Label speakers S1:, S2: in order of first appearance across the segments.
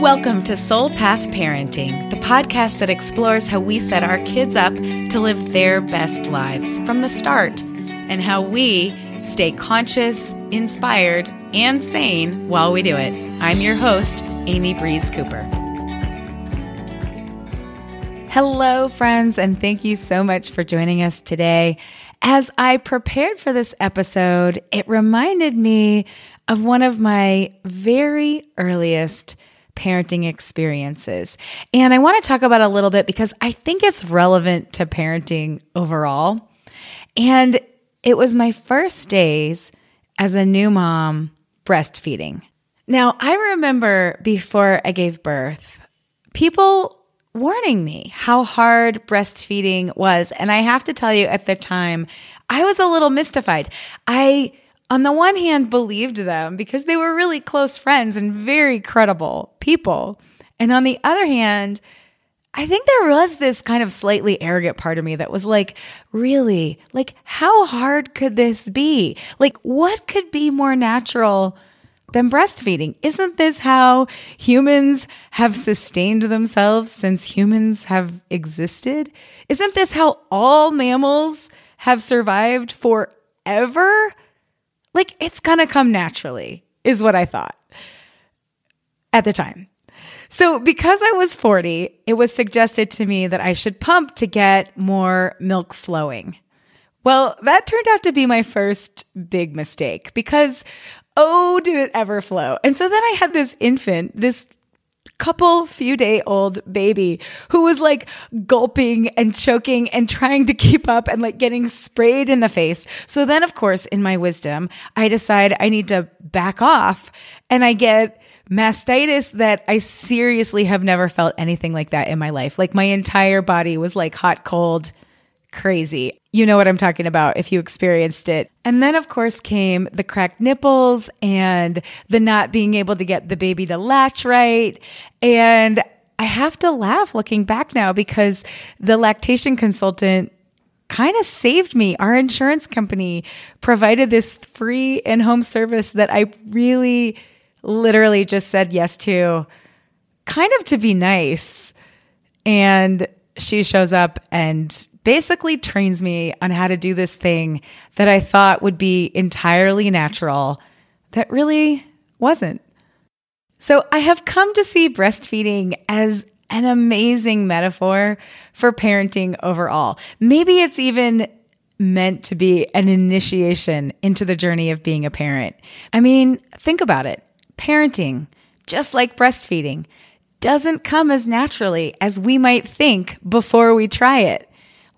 S1: Welcome to Soul Path Parenting, the podcast that explores how we set our kids up to live their best lives from the start and how we stay conscious, inspired, and sane while we do it. I'm your host, Amy Breeze Cooper. Hello, friends, and thank you so much for joining us today. As I prepared for this episode, it reminded me of one of my very earliest parenting experiences. And I want to talk about a little bit because I think it's relevant to parenting overall. And it was my first days as a new mom breastfeeding. Now, I remember before I gave birth, people warning me how hard breastfeeding was. And I have to tell you, at the time, I was a little mystified. I on the one hand, believed them because they were really close friends and very credible people. And on the other hand, I think there was this kind of slightly arrogant part of me that was like, really? Like, how hard could this be? Like, what could be more natural than breastfeeding? Isn't this how humans have sustained themselves since humans have existed? Isn't this how all mammals have survived forever? Like it's gonna come naturally, is what I thought at the time. So, because I was 40, it was suggested to me that I should pump to get more milk flowing. Well, that turned out to be my first big mistake because, oh, did it ever flow. And so then I had this infant, this couple few day old baby who was like gulping and choking and trying to keep up and like getting sprayed in the face. So then, of course, in my wisdom, I decide I need to back off and I get mastitis that I seriously have never felt anything like that in my life. Like my entire body was like hot, cold, crazy. You know what I'm talking about if you experienced it. And then, of course, came the cracked nipples and the not being able to get the baby to latch right. And I have to laugh looking back now because the lactation consultant kind of saved me. Our insurance company provided this free in home service that I really literally just said yes to, kind of to be nice. And she shows up and basically trains me on how to do this thing that I thought would be entirely natural that really wasn't. So I have come to see breastfeeding as an amazing metaphor for parenting overall. Maybe it's even meant to be an initiation into the journey of being a parent. I mean, think about it. Parenting, just like breastfeeding, doesn't come as naturally as we might think before we try it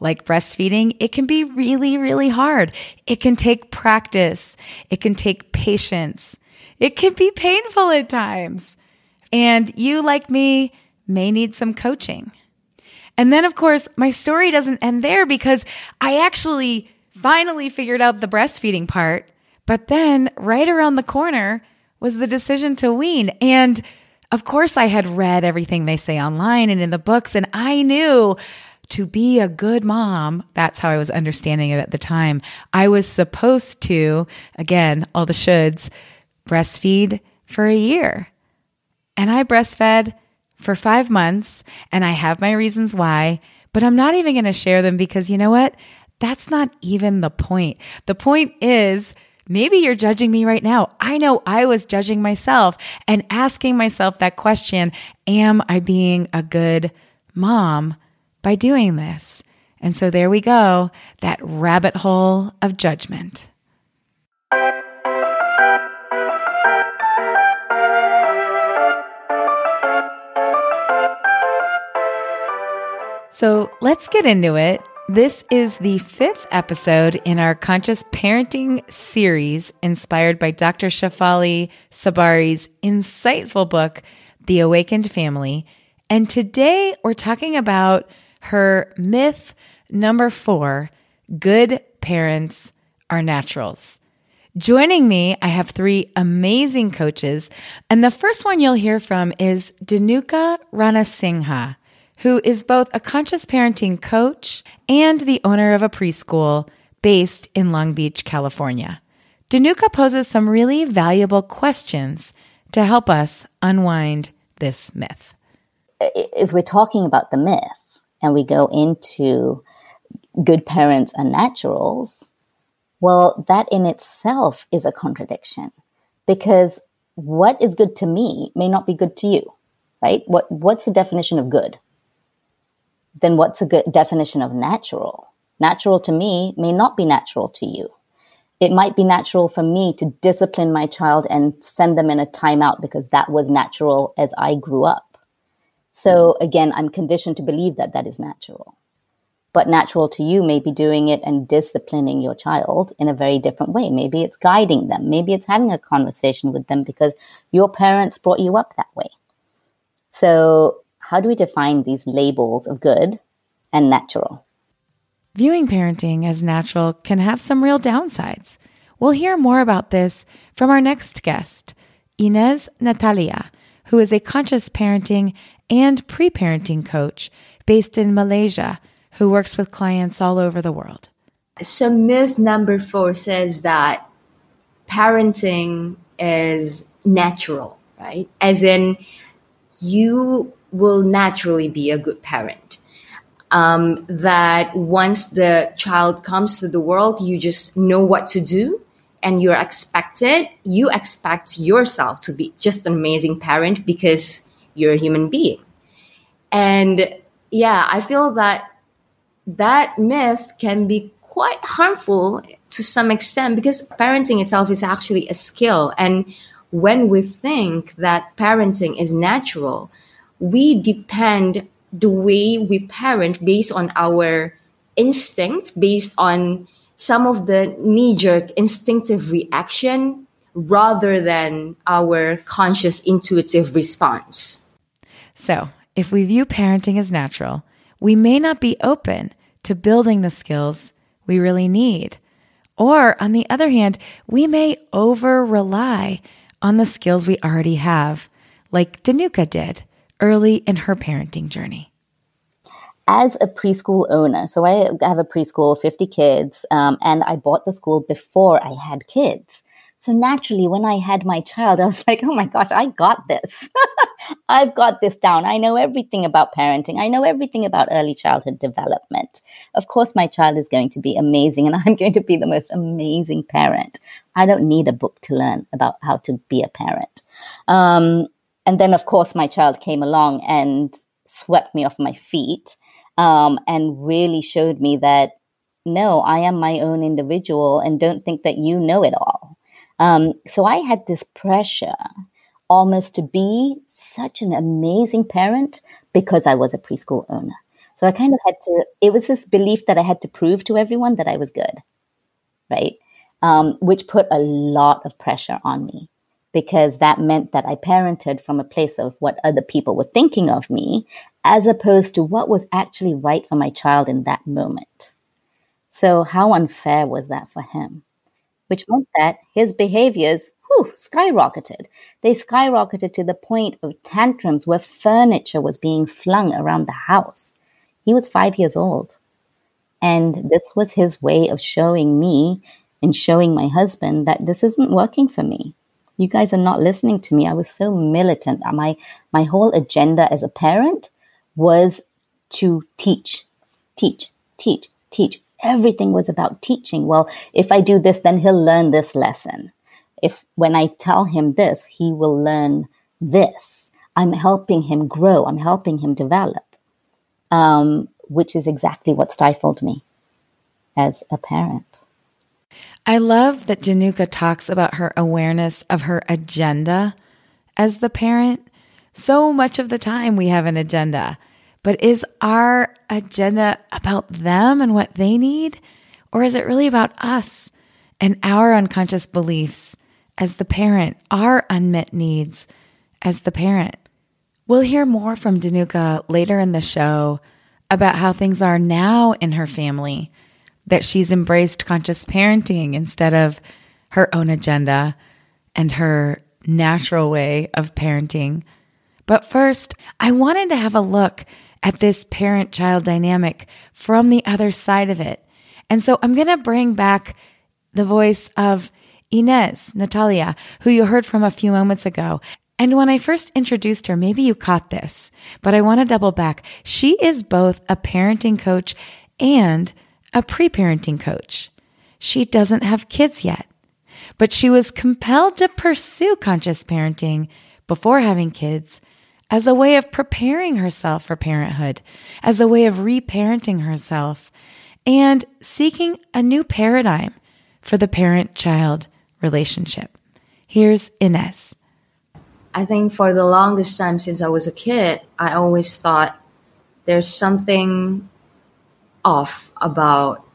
S1: like breastfeeding, it can be really, really hard. It can take practice. It can take patience. It can be painful at times. And you, like me, may need some coaching. And then, of course, my story doesn't end there because I actually finally figured out the breastfeeding part. But then, right around the corner was the decision to wean. And of course, I had read everything they say online and in the books, and I knew to be a good mom, that's how I was understanding it at the time. I was supposed to, again, all the shoulds, breastfeed for a year. And I breastfed for five months, and I have my reasons why, but I'm not even going to share them because you know what? That's not even the point. The point is, Maybe you're judging me right now. I know I was judging myself and asking myself that question Am I being a good mom? by doing this. And so there we go, that rabbit hole of judgment. So let's get into it. This is the fifth episode in our conscious parenting series inspired by Dr. Shefali Tsabary's insightful book, The Awakened Family. And today we're talking about her myth number four good parents are naturals. Joining me, I have three amazing coaches. And the first one you'll hear from is Dhanuka Ranasinghe, who is both a conscious parenting coach and the owner of a preschool based in Long Beach, California. Danuka poses some really valuable questions to help us unwind this myth.
S2: If we're talking about the myth and we go into good parents and naturals, well, that in itself is a contradiction because what is good to me may not be good to you, right? What, what's the definition of good? Then what's a good definition of natural? Natural to me may not be natural to you. It might be natural for me to discipline my child and send them in a timeout because that was natural as I grew up. So again, I'm conditioned to believe that that is natural but natural to you may be doing it and disciplining your child in a very different way. Maybe it's guiding them. Maybe it's having a conversation with them because your parents brought you up that way. So, how do we define these labels of good and natural?
S1: Viewing parenting as natural can have some real downsides. We'll hear more about this from our next guest, Inez Natalia, who is a conscious parenting and pre parenting coach based in Malaysia who works with clients all over the world.
S3: So, myth number four says that parenting is natural, right? As in, you will naturally be a good parent. Um, that once the child comes to the world, you just know what to do and you're expected, you expect yourself to be just an amazing parent because you're a human being. And yeah, I feel that that myth can be quite harmful to some extent because parenting itself is actually a skill. And when we think that parenting is natural, we depend the way we parent based on our instinct, based on some of the knee jerk instinctive reaction rather than our conscious intuitive response.
S1: So, if we view parenting as natural, we may not be open to building the skills we really need. Or, on the other hand, we may over rely on the skills we already have, like Danuka did early in her parenting journey.
S2: As a preschool owner, so I have a preschool, 50 kids, um, and I bought the school before I had kids. So naturally, when I had my child, I was like, oh my gosh, I got this. I've got this down. I know everything about parenting. I know everything about early childhood development. Of course, my child is going to be amazing and I'm going to be the most amazing parent. I don't need a book to learn about how to be a parent. Um, and then, of course, my child came along and swept me off my feet um, and really showed me that no, I am my own individual and don't think that you know it all. Um, so I had this pressure almost to be such an amazing parent because I was a preschool owner. So I kind of had to, it was this belief that I had to prove to everyone that I was good, right? Um, which put a lot of pressure on me because that meant that I parented from a place of what other people were thinking of me as opposed to what was actually right for my child in that moment. So, how unfair was that for him? which meant that his behaviors whew, skyrocketed. They skyrocketed to the point of tantrums where furniture was being flung around the house. He was five years old. And this was his way of showing me and showing my husband that this isn't working for me. You guys are not listening to me. I was so militant. My, my whole agenda as a parent was to teach, teach, teach, teach everything was about teaching. Well, if I do this, then he'll learn this lesson. If when I tell him this, he will learn this. I'm helping him grow. I'm helping him develop, um, which is exactly what stifled me as a parent.
S1: I love that Danuka talks about her awareness of her agenda as the parent. So much of the time we have an agenda but is our agenda about them and what they need? Or is it really about us and our unconscious beliefs as the parent, our unmet needs as the parent? We'll hear more from Danuka later in the show about how things are now in her family, that she's embraced conscious parenting instead of her own agenda and her natural way of parenting. But first, I wanted to have a look at this parent child dynamic from the other side of it. And so I'm going to bring back the voice of Inez, Natalia, who you heard from a few moments ago. And when I first introduced her, maybe you caught this, but I want to double back. She is both a parenting coach and a pre parenting coach. She doesn't have kids yet, but she was compelled to pursue conscious parenting before having kids as a way of preparing herself for parenthood, as a way of reparenting herself, and seeking a new paradigm for the parent child relationship. Here's Inez.
S3: I think for the longest time since I was a kid, I always thought there's something off about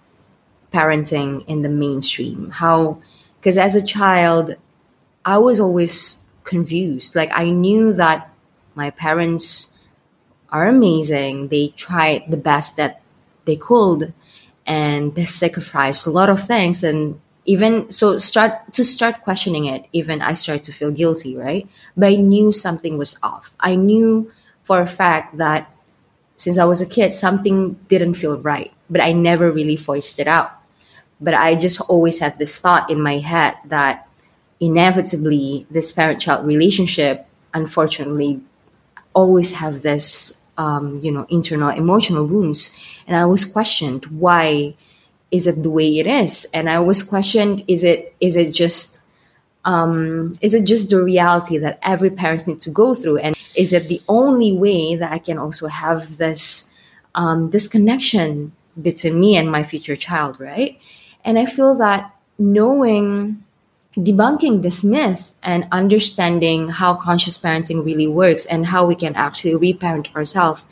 S3: parenting in the mainstream. How, because as a child, I was always confused. Like I knew that my parents are amazing. They tried the best that they could and they sacrificed a lot of things and even so start to start questioning it even i started to feel guilty right but i knew something was off i knew for a fact that since i was a kid something didn't feel right but i never really voiced it out. But i just always had this thought in my head that inevitably this parent child relationship unfortunately always have this um, you know internal emotional wounds. And i was questioned why is it the way it is? And i was questioned is it is it just um, is it just the reality that every parents need to go through? And is it the only way that i can also have this um, this connection between me and my future child right? And i feel that knowing debunking this myth and understanding how conscious parenting really works and how we can actually reparent ourselves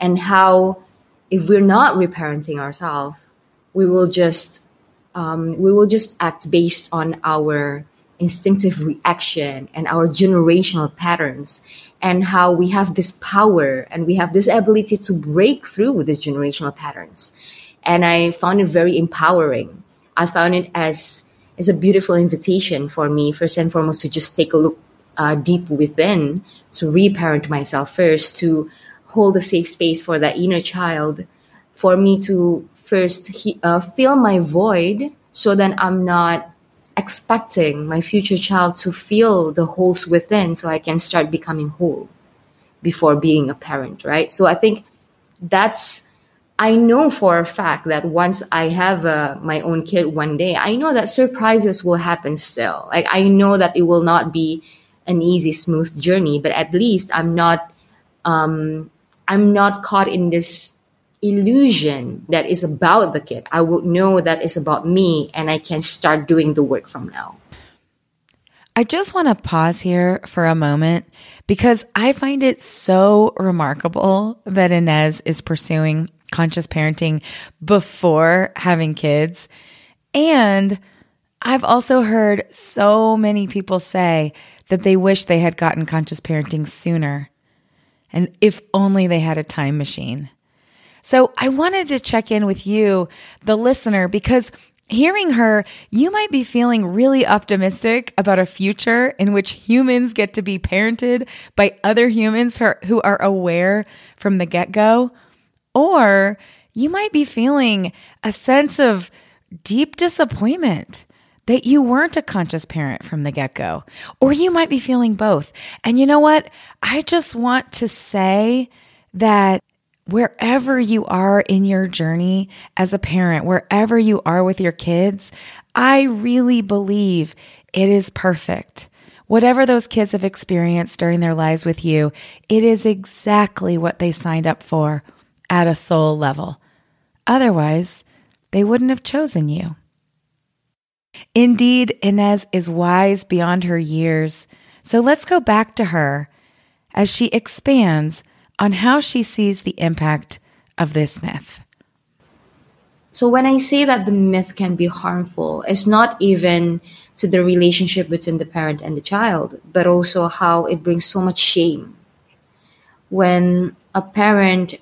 S3: and how if we're not reparenting ourselves we will just um, we will just act based on our instinctive reaction and our generational patterns and how we have this power and we have this ability to break through these generational patterns. And i found it very empowering. I found it as is a beautiful invitation for me, first and foremost, to just take a look uh, deep within, to reparent myself first, to hold a safe space for that inner child, for me to first he, uh, fill my void so that I'm not expecting my future child to feel the holes within so I can start becoming whole before being a parent, right? So I think that's I know for a fact that once I have uh, my own kid one day, I know that surprises will happen still. Like I know that it will not be an easy, smooth journey, but at least I'm not, um, I'm not caught in this illusion that is about the kid. I would know that it's about me, and I can start doing the work from now.
S1: I just want to pause here for a moment because I find it so remarkable that Inez is pursuing conscious parenting before having kids. And I've also heard so many people say that they wish they had gotten conscious parenting sooner. And if only they had a time machine. So I wanted to check in with you, the listener, because hearing her, you might be feeling really optimistic about a future in which humans get to be parented by other humans who are aware from the get go. Or you might be feeling a sense of deep disappointment that you weren't a conscious parent from the get go. Or you might be feeling both. And you know what? I just want to say that wherever you are in your journey as a parent, wherever you are with your kids, I really believe it is perfect. Whatever those kids have experienced during their lives with you, it is exactly what they signed up for at a soul level. Otherwise, they wouldn't have chosen you. Indeed, Inez is wise beyond her years. So let's go back to her as she expands on how she sees the impact of this myth.
S3: So, when I say that the myth can be harmful, it's not even to the relationship between the parent and the child, but also how it brings so much shame. When a parent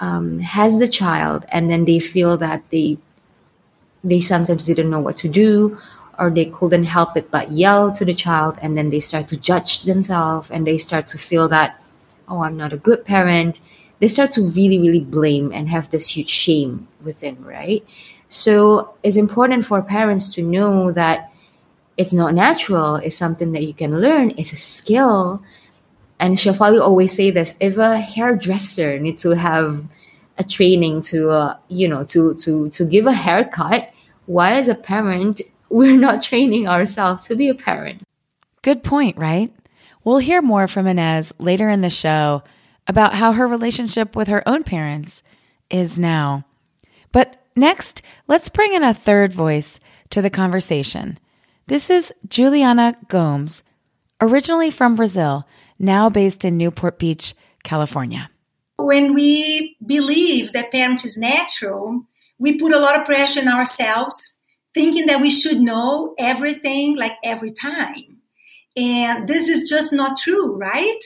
S3: um, has the child and then they feel that they they sometimes didn't know what to do or they couldn't help it but yell to the child and then they start to judge themselves and they start to feel that oh i'm not a good parent they start to really really blame and have this huge shame within right so it's important for parents to know that it's not natural. It's something that you can learn. It's a skill. And Shefali always say this: if a hairdresser needs to have a training to, uh, you know, to to to give a haircut, why, as a parent, we're not training ourselves to be a parent?
S1: Good point, right? We'll hear more from Inez later in the show about how her relationship with her own parents is now. But next, let's bring in a third voice to the conversation. This is Juliana Gomes, originally from Brazil, now based in Newport Beach, California.
S4: When we believe that parent is natural, we put a lot of pressure on ourselves, thinking that we should know everything like every time. And this is just not true, right?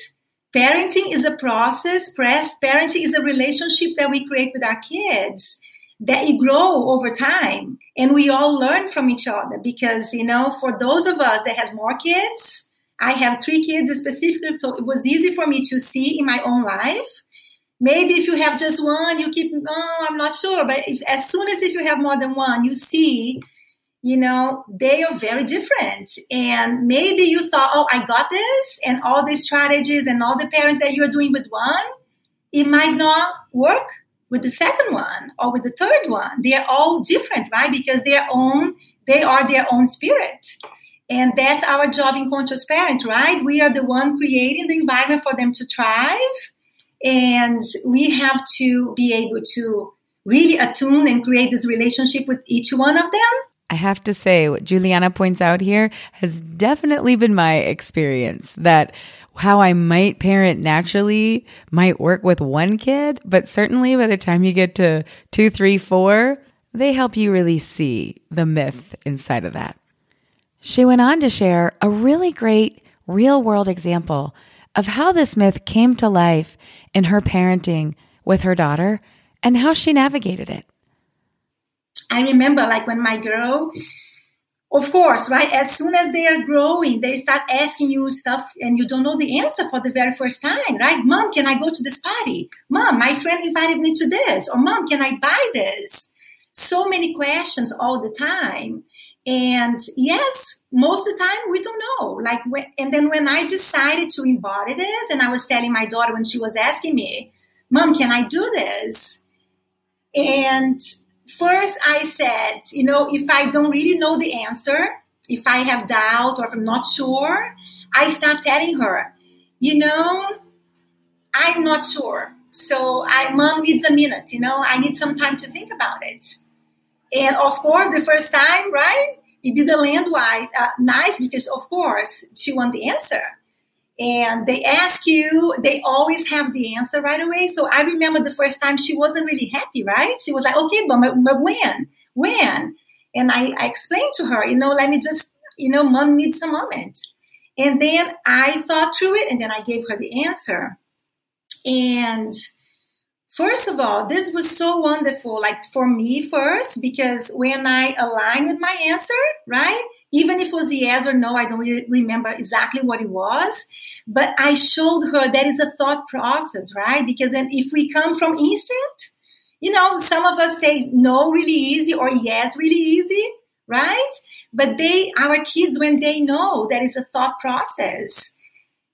S4: Parenting is a process. Press parenting is a relationship that we create with our kids that you grow over time. And we all learn from each other because, you know, for those of us that have more kids, I have three kids specifically, so it was easy for me to see in my own life. Maybe if you have just one, you keep, oh, I'm not sure. But if, as soon as if you have more than one, you see you know, they are very different. And maybe you thought, oh, I got this, and all these strategies and all the parents that you're doing with one, it might not work with the second one or with the third one. They're all different, right? Because their own, they are their own spirit. And that's our job in conscious parent, right? We are the one creating the environment for them to thrive. And we have to be able to really attune and create this relationship with each one of them
S1: I have to say, what Juliana points out here has definitely been my experience that how I might parent naturally might work with one kid, but certainly by the time you get to two, three, four, they help you really see the myth inside of that. She went on to share a really great real world example of how this myth came to life in her parenting with her daughter and how she navigated it.
S4: I remember like when my girl, of course, right? As soon as they are growing, they start asking you stuff and you don't know the answer for the very first time, right? Mom, can I go to this party? Mom, my friend invited me to this. Or mom, can I buy this? So many questions all the time. And yes, most of the time we don't know. Like, when, and then when I decided to embody this, and I was telling my daughter when she was asking me, Mom, can I do this? And first I said, you know, if I don't really know the answer, if I have doubt or if I'm not sure, I start telling her, you know, I'm not sure. So I mom needs a minute, you know, I need some time to think about it. And of course, the first time, right, it didn't land wide, uh, nice because of course she want the answer and they ask you they always have the answer right away. So i remember the first time she wasn't really happy right? She was like okay but, but when? When? And I, I explained to her you know let me just you know mom needs a moment. And then i thought through it and then i gave her the answer. And first of all this was so wonderful like for me first because when i align with my answer right even if it was yes or no, I don't really remember exactly what it was. But I showed her that is a thought process, right? Because if we come from instinct, you know, some of us say no really easy or yes really easy, right? But they, our kids, when they know that is a thought process,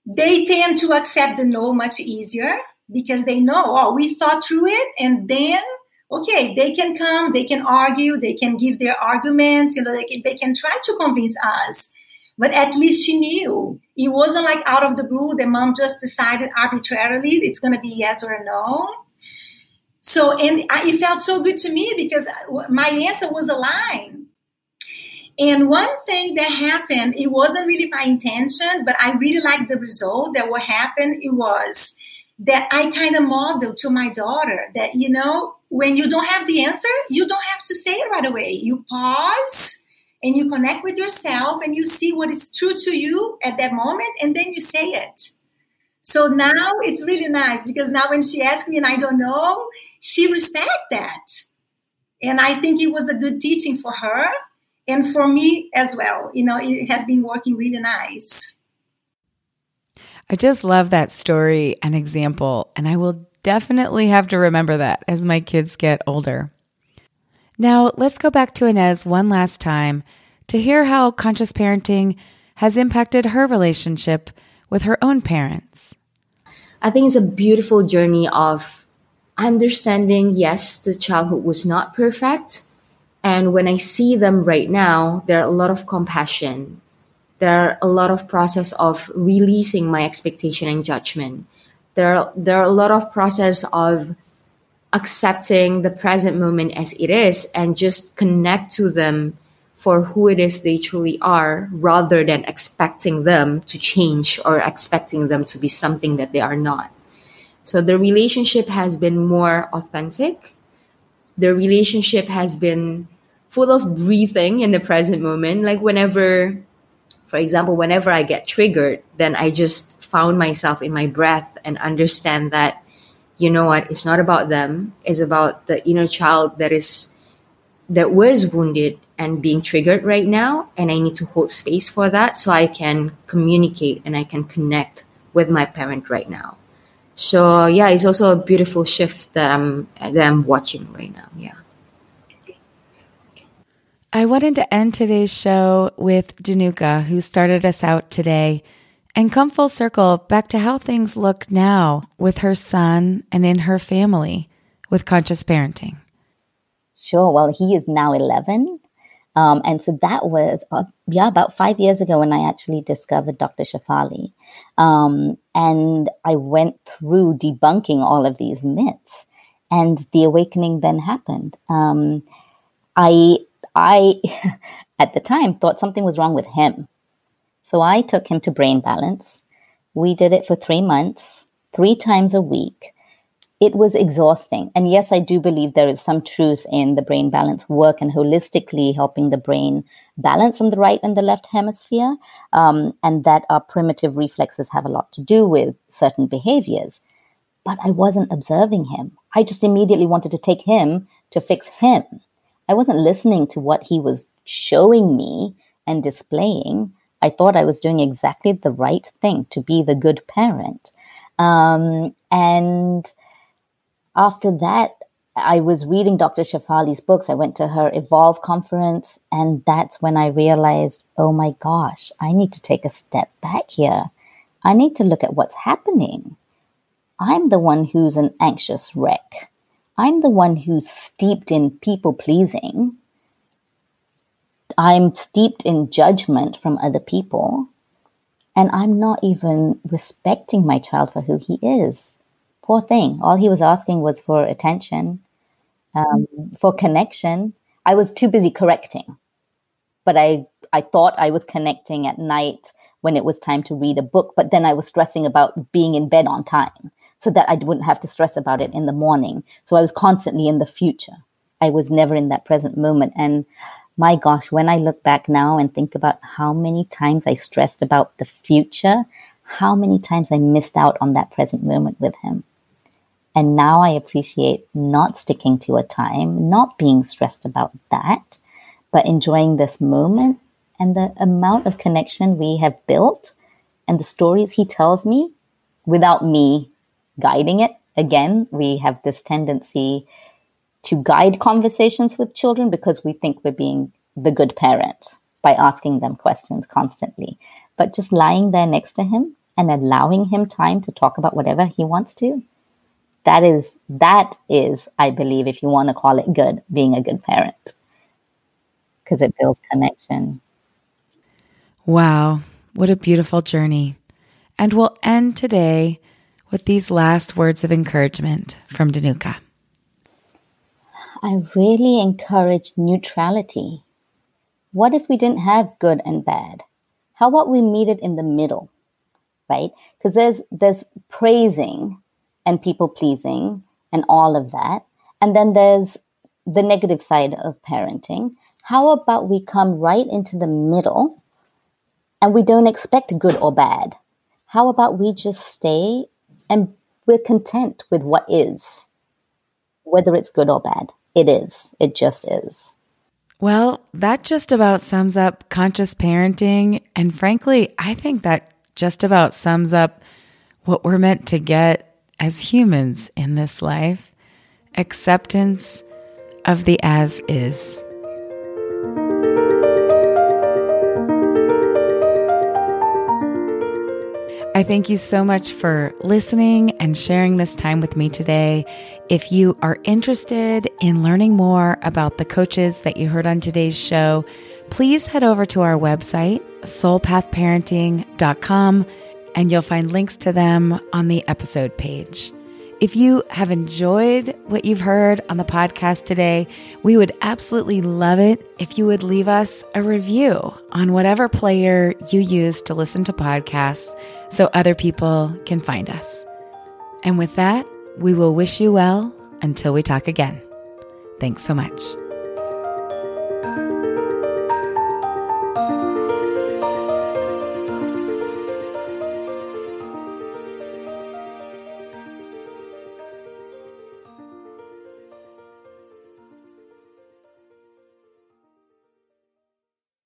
S4: they tend to accept the no much easier because they know, oh, we thought through it and then okay, they can come, they can argue, they can give their arguments, you know, they can, they can try to convince us. But at least she knew. It wasn't like out of the blue, the mom just decided arbitrarily it's going to be yes or no. So, and it felt so good to me because my answer was aligned. And one thing that happened, it wasn't really my intention, but I really liked the result that what happened, it was that I kind of modeled to my daughter that, you know, when you don't have the answer, you don't have to say it right away. You pause and you connect with yourself and you see what is true to you at that moment and then you say it. So now it's really nice because now when she asks me and I don't know, she respect that. And I think it was a good teaching for her and for me as well. You know, it has been working really nice.
S1: I just love that story and example, and I will definitely have to remember that as my kids get older. Now, let's go back to Inez one last time to hear how conscious parenting has impacted her relationship with her own parents.
S3: I think it's a beautiful journey of understanding yes, the childhood was not perfect. And when I see them right now, there are a lot of compassion. There are a lot of process of releasing my expectation and judgment. There are, there are a lot of process of accepting the present moment as it is and just connect to them for who it is they truly are rather than expecting them to change or expecting them to be something that they are not. So the relationship has been more authentic. The relationship has been full of breathing in the present moment. Like whenever, for example, whenever I get triggered, then I just found myself in my breath and understand that you know what it's not about them. It's about the inner child that is that was wounded and being triggered right now and i need to hold space for that so i can communicate and i can connect with my parent right now. So yeah it's also a beautiful shift that i'm that i'm watching right now yeah.
S1: I wanted to end today's show with Danuka, who started us out today and come full circle back to how things look now with her son and in her family with conscious parenting.
S2: Sure. Well, he is now 11. Um, and so that was, uh, yeah, about five years ago when I actually discovered Dr. Shefali. Um, and I went through debunking all of these myths. And the awakening then happened. Um, I, I, at the time, thought something was wrong with him. So I took him to Brain Balance. We did it for three months, three times a week. It was exhausting. And yes, I do believe there is some truth in the brain balance work and holistically helping the brain balance from the right and the left hemisphere, um, and that our primitive reflexes have a lot to do with certain behaviors. But I wasn't observing him. I just immediately wanted to take him to fix him. I wasn't listening to what he was showing me and displaying. I thought I was doing exactly the right thing to be the good parent. Um, and after that, I was reading Dr. Shefali's books. I went to her Evolve conference, and that's when I realized, oh my gosh, I need to take a step back here. I need to look at what's happening. I'm the one who's an anxious wreck. I'm the one who's steeped in people pleasing. I'm steeped in judgment from other people, and I'm not even respecting my child for who he is. Poor thing. All he was asking was for attention, um, for connection. I was too busy correcting, but I I thought I was connecting at night when it was time to read a book, but then I was stressing about being in bed on time so that I wouldn't have to stress about it in the morning. So I was constantly in the future. I was never in that present moment. And my gosh, when I look back now and think about how many times I stressed about the future, how many times I missed out on that present moment with him. And now I appreciate not sticking to a time, not being stressed about that, but enjoying this moment and the amount of connection we have built and the stories he tells me without me guiding it. Again, we have this tendency to guide conversations with children because we think we're being the good parent by asking them questions constantly. But just lying there next to him and allowing him time to talk about whatever he wants to, that is, that is, I believe, if you want to call it good, being a good parent because it builds connection.
S1: Wow, what a beautiful journey. And we'll end today with these last words of encouragement from Danuka.
S2: I really encourage neutrality. What if we didn't have good and bad? How about we meet it in the middle, right? Because there's there's praising and people pleasing and all of that, and then there's the negative side of parenting. How about we come right into the middle and we don't expect good or bad? How about we just stay and we're content with what is, whether it's good or bad? It is. It just is.
S1: Well, that just about sums up conscious parenting. And frankly, I think that just about sums up what we're meant to get as humans in this life acceptance of the as is. I thank you so much for listening and sharing this time with me today. If you are interested in learning more about the coaches that you heard on today's show, please head over to our website, soulpathparenting.com, and you'll find links to them on the episode page. If you have enjoyed what you've heard on the podcast today, we would absolutely love it if you would leave us a review on whatever player you use to listen to podcasts so other people can find us. And with that, we will wish you well until we talk again. Thanks so much.